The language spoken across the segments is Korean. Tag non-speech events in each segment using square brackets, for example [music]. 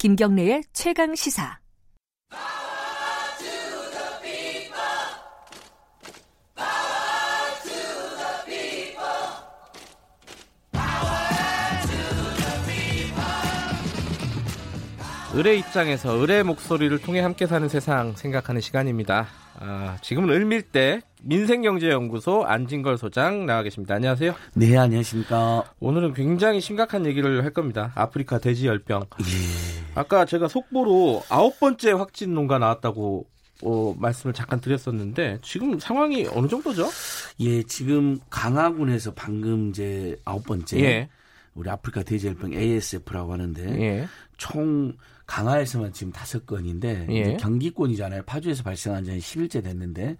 김경래의 최강 시사. 을의 입장에서 을의 목소리를 통해 함께 사는 세상 생각하는 시간입니다. 아, 지금은 을밀대 민생경제연구소 안진걸 소장 나와 계십니다. 안녕하세요. 네, 안녕하십니까. 오늘은 굉장히 심각한 얘기를 할 겁니다. 아프리카 돼지열병. 예. 아까 제가 속보로 아홉 번째 확진 농가 나왔다고 어, 말씀을 잠깐 드렸었는데 지금 상황이 어느 정도죠? 예, 지금 강화군에서 방금 이제 아홉 번째 예. 우리 아프리카 돼지열병 ASF라고 하는데 예. 총 강화에서만 지금 다섯 건인데 예. 경기권이잖아요. 파주에서 발생한 지 10일째 됐는데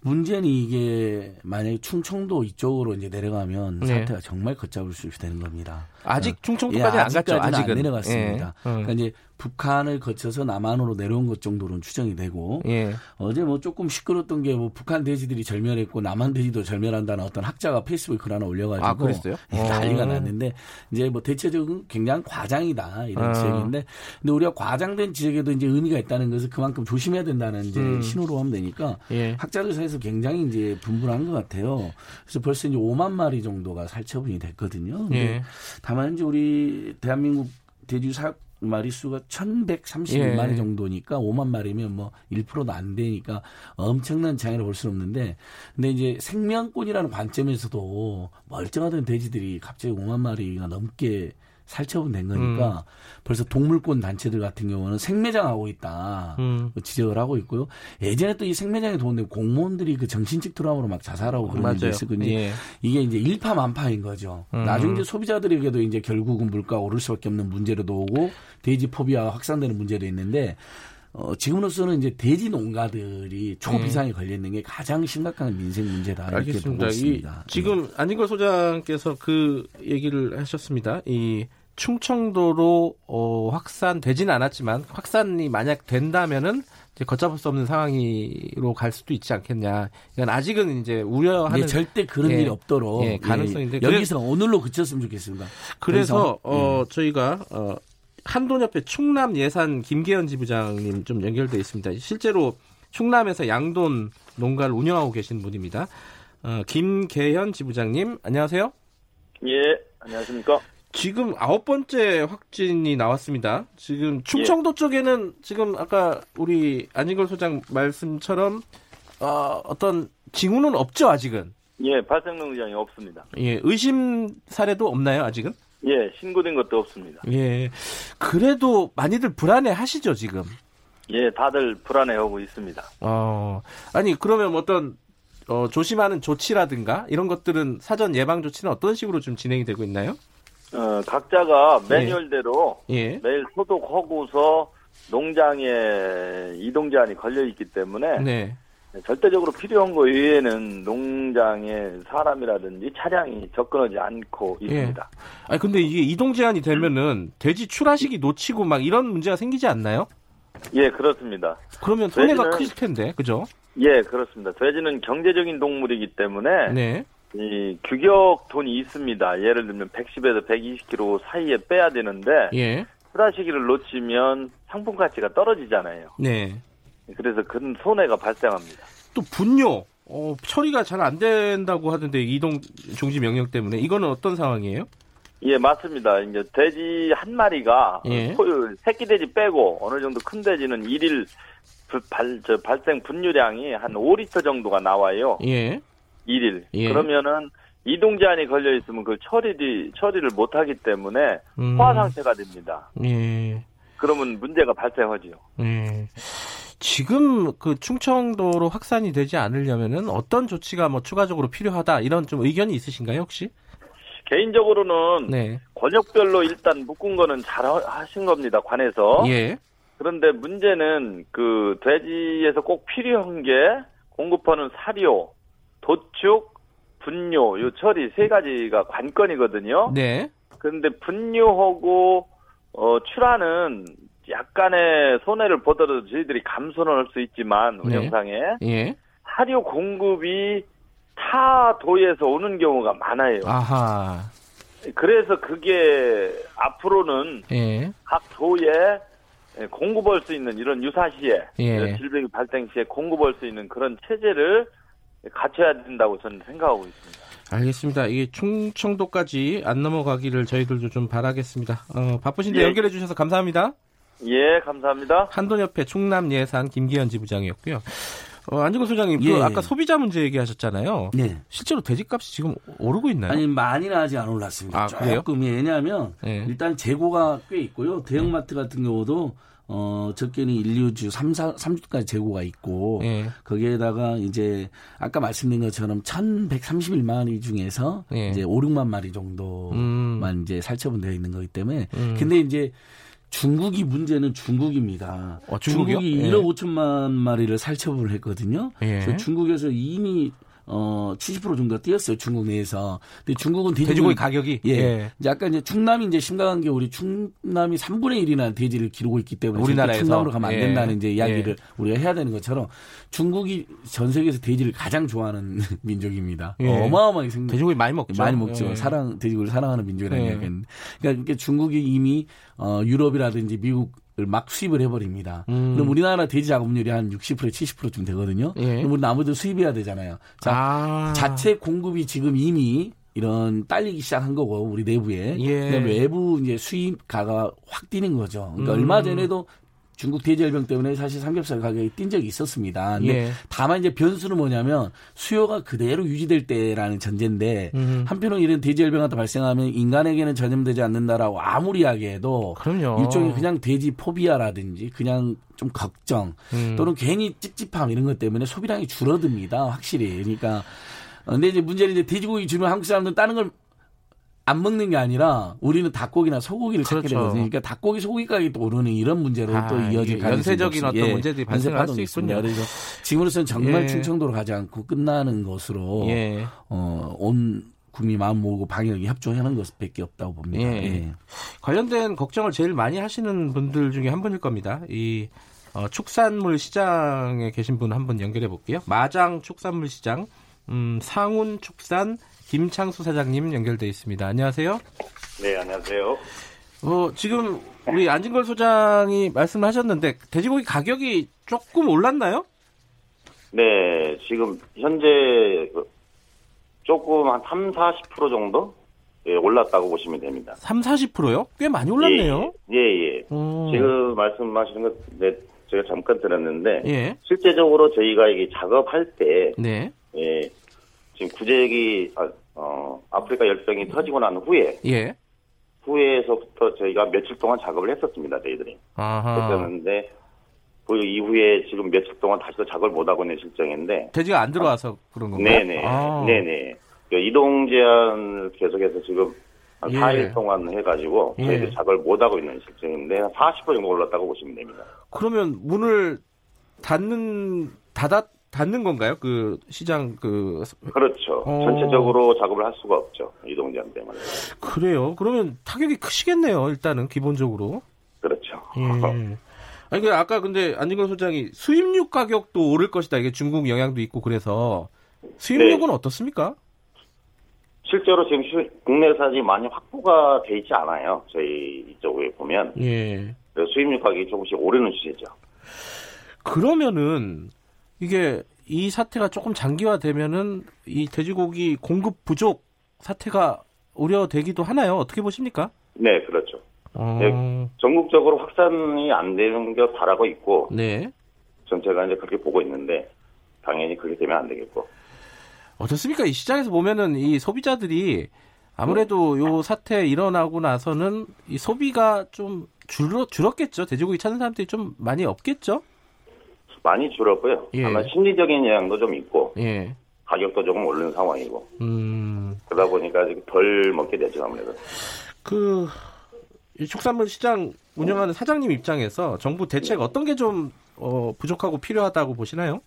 문제는 이게 만약에 충청도 이쪽으로 이제 내려가면 네. 사태가 정말 걷잡을 수 있게 되는 겁니다. 아직 어. 충청도까지 예, 안 갔죠. 아직은 안 내려갔습니다. 예. 그러니까 이제 북한을 거쳐서 남한으로 내려온 것 정도로는 추정이 되고 예. 어제 뭐 조금 시끄럽던 게 뭐 북한 돼지들이 절멸했고 남한 돼지도 절멸한다는 어떤 학자가 페이스북에 글 하나 올려가지고 아, 그랬어요? 예, 난리가 어. 났는데 이제 뭐 대체적으로 굉장히 과장이다 이런 어. 지적인데 근데 우리가 과장된 지적에도 이제 의미가 있다는 것을 그만큼 조심해야 된다는 이제 음. 신호로 하면 되니까 예. 학자들 사이에서 굉장히 이제 분분한 것 같아요. 그래서 벌써 이제 5만 마리 정도가 살처분이 됐거든요. 예. 다만 이제 우리 대한민국 돼지 사 마리 수가 1131마리 예. 정도니까 5만 마리면 뭐 1%도 안 되니까 엄청난 장애를 볼 수는 없는데 근데 이제 생명권이라는 관점에서도 멀쩡하던 돼지들이 갑자기 5만 마리가 넘게 살처분된 거니까 음. 벌써 동물권 단체들 같은 경우는 생매장하고 있다 음. 그 지적을 하고 있고요. 예전에 또 이 생매장에 도움된 공무원들이 그 정신적 트라우마로 막 자살하고 그런 일이 있었거든요. 예. 이게 이제 일파만파인 거죠. 음. 나중에 이제 소비자들에게도 이제 결국은 물가 오를 수밖에 없는 문제로도 오고 돼지 포비아 확산되는 문제도 있는데 어, 지금으로서는 이제 돼지 농가들이 초비상에 음. 걸려 있는 게 가장 심각한 민생 문제다 이렇게 알겠습니다. 보고 있습니다. 이, 지금 네. 안진걸 소장께서 그 얘기를 하셨습니다. 이 충청도로 어, 확산되지는 않았지만 확산이 만약 된다면은 이제 걷잡을 수 없는 상황으로 갈 수도 있지 않겠냐. 이건 아직은 이제 우려하는 예, 절대 그런 예, 일이 없도록 예, 가능성인데 예, 여기서 그래, 오늘로 그쳤으면 좋겠습니다. 그래서, 그래서 어, 예. 저희가 어, 한돈협회 충남 예산 김계현 지부장님 좀 연결돼 있습니다. 실제로 충남에서 양돈 농가를 운영하고 계신 분입니다. 어, 김계현 지부장님 안녕하세요. 예, 안녕하십니까. 지금 아홉 번째 확진이 나왔습니다. 지금 충청도 예. 쪽에는 지금 아까 우리 안진걸 소장 말씀처럼 어, 어떤 징후는 없죠 아직은. 예, 발생 능력이 없습니다. 예, 의심 사례도 없나요 아직은? 예, 신고된 것도 없습니다. 예, 그래도 많이들 불안해 하시죠 지금? 예, 다들 불안해하고 있습니다. 어, 아니 그러면 어떤 어, 조심하는 조치라든가 이런 것들은 사전 예방 조치는 어떤 식으로 좀 진행이 되고 있나요? 어, 각자가 예. 매뉴얼대로 예. 매일 소독하고서 농장에 이동 제한이 걸려 있기 때문에 네. 절대적으로 필요한 거 외에는 농장에 사람이라든지 차량이 접근하지 않고 예. 있습니다. 예. 아니 근데 이게 이동 제한이 되면은 돼지 출하식이 놓치고 막 이런 문제가 생기지 않나요? 예, 그렇습니다. 그러면 손해가 크실 텐데, 그죠? 예, 그렇습니다. 돼지는 경제적인 동물이기 때문에 네. 이 규격 돈이 있습니다. 예를 들면 110에서 120kg 사이에 빼야 되는데 예. 출하 시기를 놓치면 상품 가치가 떨어지잖아요. 네. 그래서 큰 손해가 발생합니다. 또 분뇨 어, 처리가 잘 안 된다고 하던데 이동 중지 명령 때문에 이거는 어떤 상황이에요? 예, 맞습니다. 이제 돼지 한 마리가 예. 소유 새끼 돼지 빼고 어느 정도 큰 돼지는 일일 발, 저 발생 분유량이 한 5리터 정도가 나와요. 예. 1일. 예. 그러면은 이동 제한이 걸려 있으면 그 처리를 처리를 못 하기 때문에 음. 포화 상태가 됩니다. 예. 그러면 문제가 발생하지요. 예. 지금 그 충청도로 확산이 되지 않으려면은 어떤 조치가 뭐 추가적으로 필요하다 이런 좀 의견이 있으신가요 혹시? 개인적으로는 네. 권역별로 일단 묶은 거는 잘 하신 겁니다 관에서. 예. 그런데 문제는 그 돼지에서 꼭 필요한 게 공급하는 사료, 도축, 분뇨, 요 처리 세 가지가 관건이거든요. 네. 그런데 분뇨하고 어, 출하는 약간의 손해를 보더라도 저희들이 감소는 할 수 있지만 네. 운영상에 네. 예. 사료 공급이 타 도에서 오는 경우가 많아요. 아하. 그래서 그게 앞으로는 예. 각 도에 공급할 수 있는 이런 유사시에 예. 질병이 발생 시에 공급할 수 있는 그런 체제를 갖춰야 된다고 저는 생각하고 있습니다. 알겠습니다. 이게 충청도까지 안 넘어가기를 저희들도 좀 바라겠습니다. 어, 바쁘신데 예. 연결해 주셔서 감사합니다. 예, 감사합니다. 한돈협회 충남 예산 김기현 지부장이었고요. 어, 안진걸 소장님, 그 예. 그 아까 소비자 문제 얘기하셨잖아요. 네. 실제로 돼지값이 지금 오르고 있나요? 아니 많이는 아직 안 올랐습니다. 아, 그래요? 조금 왜냐하면 네. 일단 재고가 꽤 있고요. 대형마트 같은 경우도 어, 적게는 1, 2주, 3, 4, 3주까지 재고가 있고, 예. 거기에다가 이제, 아까 말씀드린 것처럼 1131마리 중에서 예. 이제 5, 6만 마리 정도만 음. 이제 살처분되어 있는 거기 때문에, 음. 근데 이제 중국이 문제는 중국입니다. 어, 중국이 예. 1억 5천만 마리를 살처분을 했거든요. 예. 중국에서 이미 어, 70% 정도 뛰었어요, 중국 내에서. 근데 중국은 돼지고기, 돼지고기 가격이 예. 예. 이제 아까 이제 충남이 이제 심각한 게 우리 충남이 3분의 1이나 돼지를 기르고 있기 때문에 우리나라에서 충남으로 가면 안 예. 된다는 예. 이제 이야기를 예. 우리가 해야 되는 것처럼 중국이 전 세계에서 돼지를 가장 좋아하는 [laughs] 민족입니다. 예. 어마어마하게 생 돼지고기 많이 먹죠. 많이 먹죠. 예. 사랑 돼지고기를 사랑하는 민족이라는 이야기는. 그러니까 중국이 이미 어 유럽이라든지 미국 막 수입을 해버립니다. 음. 그럼 우리나라 돼지 작업률이 한 60% 70%쯤 되거든요. 예. 그럼 우리 나무도 수입해야 되잖아요. 자, 아. 자체 공급이 지금 이미 이런 딸리기 시작한 거고 우리 내부에 예. 외부 이제 수입가가 확 뛰는 거죠. 그러니까 음. 얼마 전에도 중국 돼지열병 때문에 사실 삼겹살 가격이 뛴 적이 있었습니다. 근데 예. 다만 이제 변수는 뭐냐면 수요가 그대로 유지될 때라는 전제인데 음. 한편으로 이런 돼지열병 같은 발생하면 인간에게는 전염되지 않는다라고 아무리 이야기해도 그럼요. 일종의 그냥 돼지 포비아라든지 그냥 좀 걱정 음. 또는 괜히 찝찝함 이런 것 때문에 소비량이 줄어듭니다. 확실히. 그러니까 근데 이제 문제는 이제 돼지고기 주면 한국 사람들은 다른 걸 안 먹는 게 아니라 우리는 닭고기나 소고기를 그렇죠. 찾게 되거든요. 그러니까 닭고기, 소고기 가격이 또 오르는 이런 문제로 아, 또 이어질 가능성이 연쇄적인 어떤 예, 문제들이 발생할 수 있군요. 그래서 지금으로서는 정말 예. 충청도로 가지 않고 끝나는 것으로 예. 어, 온 국민 마음 모으고 방역에 협조하는 것밖에 없다고 봅니다. 예. 예. 관련된 걱정을 제일 많이 하시는 분들 중에 한 분일 겁니다. 이 어, 축산물 시장에 계신 분 한 분 연결해 볼게요. 마장 축산물 시장, 음, 상훈 축산 김창수 사장님 연결돼 있습니다. 안녕하세요. 네, 안녕하세요. 어, 지금 우리 안진걸 소장이 말씀하셨는데 돼지고기 가격이 조금 올랐나요? 네, 지금 현재 그 조금 한 3, 40% 정도 예, 올랐다고 보시면 됩니다. 3, 40%요? 꽤 많이 올랐네요. 예, 예. 예. 음. 지금 말씀하시는 것 네, 제가 잠깐 들었는데 예. 실제적으로 저희가 이게 작업할 때 네. 예, 지금 구제액이 아, 어, 아프리카 열병이 터지고 난 후에 예. 후에서부터 저희가 며칠 동안 작업을 했었습니다. 저희들이. 그랬었는데 그 이후에 지금 며칠 동안 다시 또 작업을 못 하고 있는 실정인데 돼지가 안 들어와서 그런 건가요? 네네. 아. 네네. 그 이동 제한 계속해서 지금 한 예. 4일 동안 해가지고 예. 저희들 작업을 못 하고 있는 실정인데 40% 정도 올랐다고 보시면 됩니다. 그러면 문을 닫는 닫았 닫는 건가요? 그 시장 그 그렇죠. 어... 전체적으로 작업을 할 수가 없죠. 이동 제한 때문에. 그래요. 그러면 타격이 크시겠네요. 일단은 기본적으로. 그렇죠. 예. 아니 그 아까 근데 안진걸 소장이 수입육 가격도 오를 것이다. 이게 중국 영향도 있고 그래서 수입육은 네. 어떻습니까? 실제로 지금 국내산이 많이 확보가 돼 있지 않아요. 저희 이쪽에 보면. 예. 수입육 가격이 조금씩 오르는 추세죠. 그러면은 이게 이 사태가 조금 장기화되면은 이 돼지고기 공급 부족 사태가 우려되기도 하나요? 어떻게 보십니까? 네, 그렇죠. 어... 네, 전국적으로 확산이 안 되는 게 바라고 있고, 네. 전체가 이제 그렇게 보고 있는데 당연히 그렇게 되면 안 되겠고. 어떻습니까? 이 시장에서 보면은 이 소비자들이 아무래도 네. 요 사태 일어나고 나서는 이 소비가 좀 줄어 줄었겠죠. 돼지고기 찾는 사람들이 좀 많이 없겠죠. 많이 줄었고요. 예. 아마 심리적인 영향도 좀 있고 예. 가격도 조금 오르는 상황이고 음. 그러다 보니까 덜 먹게 되죠 아무래도. 그 축산물 시장 운영하는 사장님 입장에서 정부 대책 어떤 게좀 어, 부족하고 필요하다고 보시나요?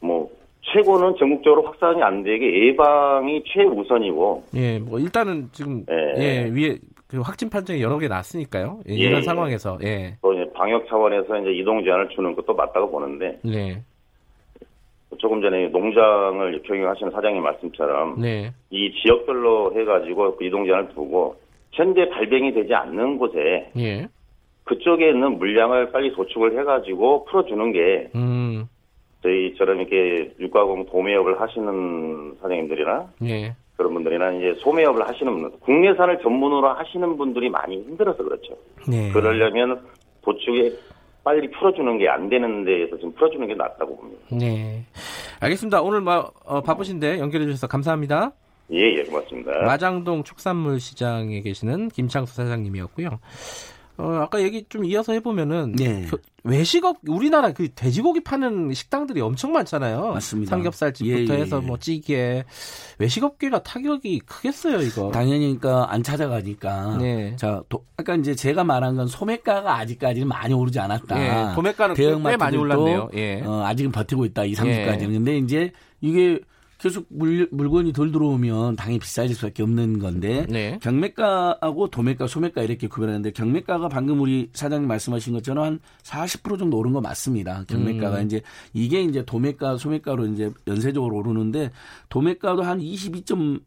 뭐 최고는 전국적으로 확산이 안 되게 예방이 최우선이고. 예, 뭐 일단은 지금 예, 예 위에 그 확진 판정이 여러 개 났으니까요. 예, 이런 예. 상황에서 예. 또 방역 차원에서 이제 이동 제한을 주는 것도 맞다고 보는데. 네. 조금 전에 농장을 경영하시는 사장님 말씀처럼 네. 이 지역별로 해가지고 그 이동장을 두고 현재 발병이 되지 않는 곳에 예. 그쪽에 있는 물량을 빨리 도축을 해가지고 풀어주는 게 음. 저희처럼 이렇게 육가공 도매업을 하시는 사장님들이나 예. 그런 분들이나 이제 소매업을 하시는 분들, 국내산을 전문으로 하시는 분들이 많이 힘들어서 그렇죠. 네. 그러려면 도축에 빨리 풀어주는 게 안 되는 데에서 좀 풀어주는 게 낫다고 봅니다. 네. 알겠습니다. 오늘 뭐, 어, 바쁘신데 연결해 주셔서 감사합니다. 예, 예, 고맙습니다. 마장동 축산물 시장에 계시는 김창수 사장님이었고요. 어, 아까 얘기 좀 이어서 해보면은 네. 외식업 우리나라 그 돼지고기 파는 식당들이 엄청 많잖아요. 맞습니다. 삼겹살집부터 예, 예, 해서 뭐 찌개 외식업계가 타격이 크겠어요, 이거. 당연히 그러니까 안 찾아가니까. 네. 자, 도, 아까 이제 제가 말한 건 소매가가 아직까지는 많이 오르지 않았다. 예, 소매가는 꽤 많이 올랐네요. 예. 어, 아직은 버티고 있다. 2, 3주까지는. 예. 근데 이제 이게 계속 물, 물건이 덜 들어오면 당연히 비싸질 수밖에 없는 건데 네. 경매가하고 도매가, 소매가 이렇게 구별하는데 경매가가 방금 우리 사장님 말씀하신 것처럼 한 40% 정도 오른 거 맞습니다. 경매가가 음. 이제 이게 이제 도매가, 소매가로 이제 연쇄적으로 오르는데 도매가도 한 22.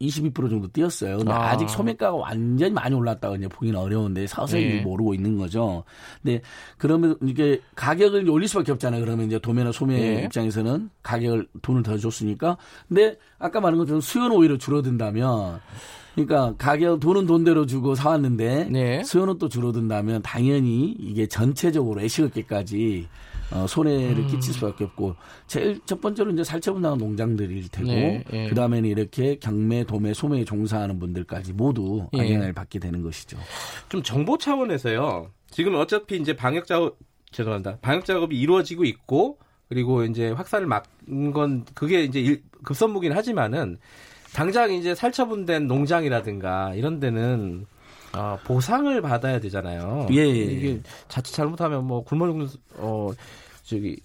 22% 정도 뛰었어요. 근데 아. 직 소매가가 완전히 많이 올랐다고 이제 보기는 어려운데 서서히 네. 모르고 있는 거죠. 근데 그러면 이게 가격을 올릴 수밖에 없잖아요. 그러면 이제 도매나 소매 네. 입장에서는 가격을 돈을 더 줬으니까. 근데 아까 말한 것처럼 수요는 오히려 줄어든다면 그러니까 가격 돈은 돈대로 주고 사왔는데 네. 수요는 또 줄어든다면 당연히 이게 전체적으로 애식업계까지 어, 손해를 음. 끼칠 수밖에 없고 제일 첫 번째로 이제 살처분당한 농장들일 테고 네, 네. 그 다음에는 이렇게 경매, 도매, 소매에 종사하는 분들까지 모두 예. 악영향을 받게 되는 것이죠. 좀 정보 차원에서요. 지금 어차피 이제 방역 작업 죄송합니다. 방역 작업이 이루어지고 있고 그리고 이제 확산을 막은 건 그게 이제 일, 급선무긴 하지만은 당장 이제 살처분된 농장이라든가 이런 데는 어, 보상을 받아야 되잖아요. 예, 예. 이게 자칫 잘못하면 뭐 굶어 죽는 어 저기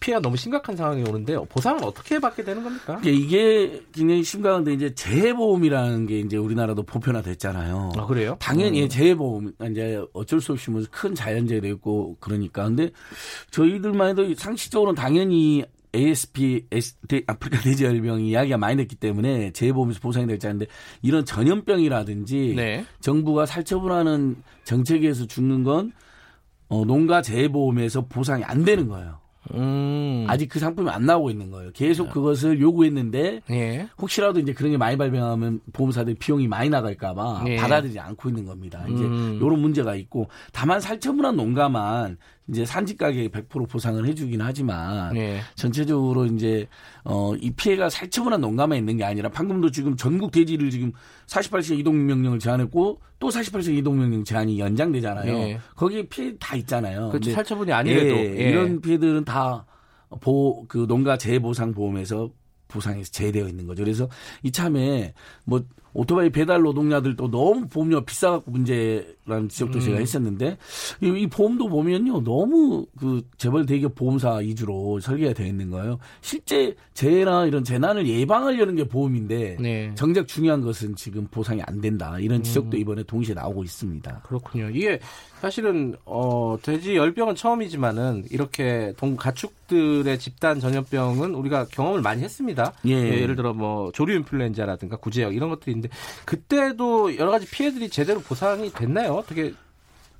피해가 너무 심각한 상황이 오는데 보상은 어떻게 받게 되는 겁니까? 예, 이게 굉장히 심각한데 이제 재해보험이라는 게 이제 우리나라도 보편화됐잖아요. 아 그래요? 당연히 음. 재해보험 이제 어쩔 수 없이 뭐큰 자연재해도 있고 그러니까 근데 저희들만 해도 상식적으로는 당연히 ASP, 아프리카 돼지열병 이야기가 많이 됐기 때문에 재해보험에서 보상이 될지 않는데 이런 전염병이라든지 네. 정부가 살처분하는 정책에서 죽는 건 어, 농가 재해보험에서 보상이 안 되는 거예요. 음. 아직 그 상품이 안 나오고 있는 거예요. 계속 그것을 요구했는데 예. 혹시라도 이제 그런 게 많이 발병하면 보험사들 비용이 많이 나갈까봐 예. 받아들이지 않고 있는 겁니다. 이제 음. 이런 문제가 있고 다만 살처분한 농가만 이제 산지 가격에 100% 보상을 해주긴 하지만 예. 전체적으로 이제 어, 이 피해가 살처분한 농가만 있는 게 아니라 방금도 지금 전국 대지를 지금 48시간 이동 명령을 제한했고 또 48시간 이동 명령 제한이 연장되잖아요. 예. 거기에 피해 다 있잖아요. 그렇죠. 살처분이 아니래도 예, 예. 이런 피해들은 다 보, 그 농가 재보상 보험에서 보상에서 제외되어 있는 거죠. 그래서 이참에 뭐 오토바이 배달 노동자들도 너무 보험료가 비싸갖고 문제라는 지적도 음. 제가 했었는데 이, 이, 보험도 보면요 너무 그 재벌 대기업 보험사 위주로 설계가 되어 있는 거예요. 실제 재해나 이런 재난을 예방하려는 게 보험인데 네. 정작 중요한 것은 지금 보상이 안 된다 이런 지적도 음. 이번에 동시에 나오고 있습니다. 그렇군요. 이게 사실은 어 돼지 열병은 처음이지만은 이렇게 동 가축들의 집단 전염병은 우리가 경험을 많이 했습니다. 예. 예 를 들어 뭐 조류 인플루엔자라든가 구제역 이런 것들이 있는데 그때도 여러 가지 피해들이 제대로 보상이 됐나요? 어떻게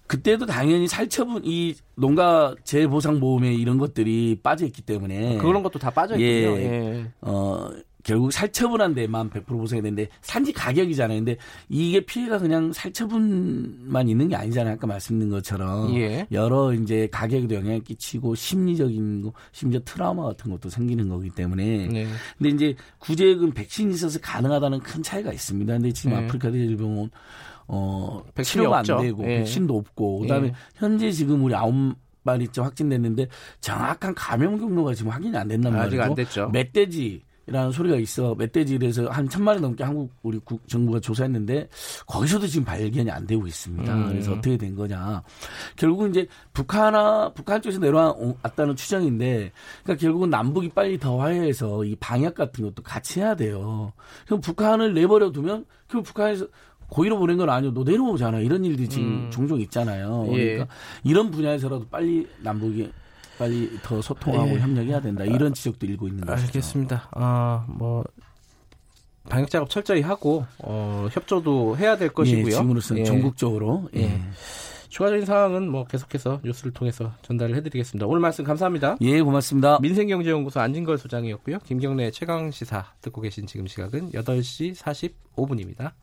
그때도 당연히 살처분 이 농가 재보상 보험에 이런 것들이 빠져 있기 때문에 그런 것도 다 빠져 있군요. 예. 예. 어 결국 살처분한 데만 100% 보상이 되는데 산지 가격이잖아요. 근데 이게 피해가 그냥 살처분만 있는 게 아니잖아요. 아까 말씀드린 것처럼 예. 여러 이제 가격에도 영향을 끼치고 심리적인 거, 심지어 트라우마 같은 것도 생기는 거기 때문에. 네. 근데 이제 구제액은 백신이 있어서 가능하다는 큰 차이가 있습니다. 근데 지금 네. 아프리카 대질병원 어 치료가 없죠. 안 되고 예. 백신도 없고 그다음에 예. 현재 지금 우리 아홉 마리 좀 확진됐는데 정확한 감염 경로가 지금 확인이 안 된단 말이죠. 아직 안 됐죠. 멧돼지 이라는 소리가 있어 멧돼지에서 한 천마리 넘게 한국 우리 국, 정부가 조사했는데 거기서도 지금 발견이 안 되고 있습니다. 음. 그래서 어떻게 된 거냐. 결국 이제 북한아 북한 쪽에서 내려왔다는 추정인데 그러니까 결국은 남북이 빨리 더 화해해서 이 방역 같은 것도 같이 해야 돼요. 그럼 북한을 내버려 두면 그 북한에서 고의로 보낸 건 아니고 너 내려오잖아. 이런 일들이 지금 음. 종종 있잖아요. 예. 그러니까 이런 분야에서라도 빨리 남북이 빨리 더 소통하고 예. 협력해야 된다. 이런 지적도 일고 있는 것이죠. 알겠습니다. 아, 뭐 방역 작업 철저히 하고 어, 협조도 해야 될 것이고요. 예, 지금으로서는 예. 전국적으로 예. 예. 추가적인 사항은 뭐 계속해서 뉴스를 통해서 전달을 해드리겠습니다. 오늘 말씀 감사합니다. 예, 고맙습니다. 민생경제연구소 안진걸 소장이었고요. 김경래 최강 시사 듣고 계신 지금 시각은 8시 45분입니다.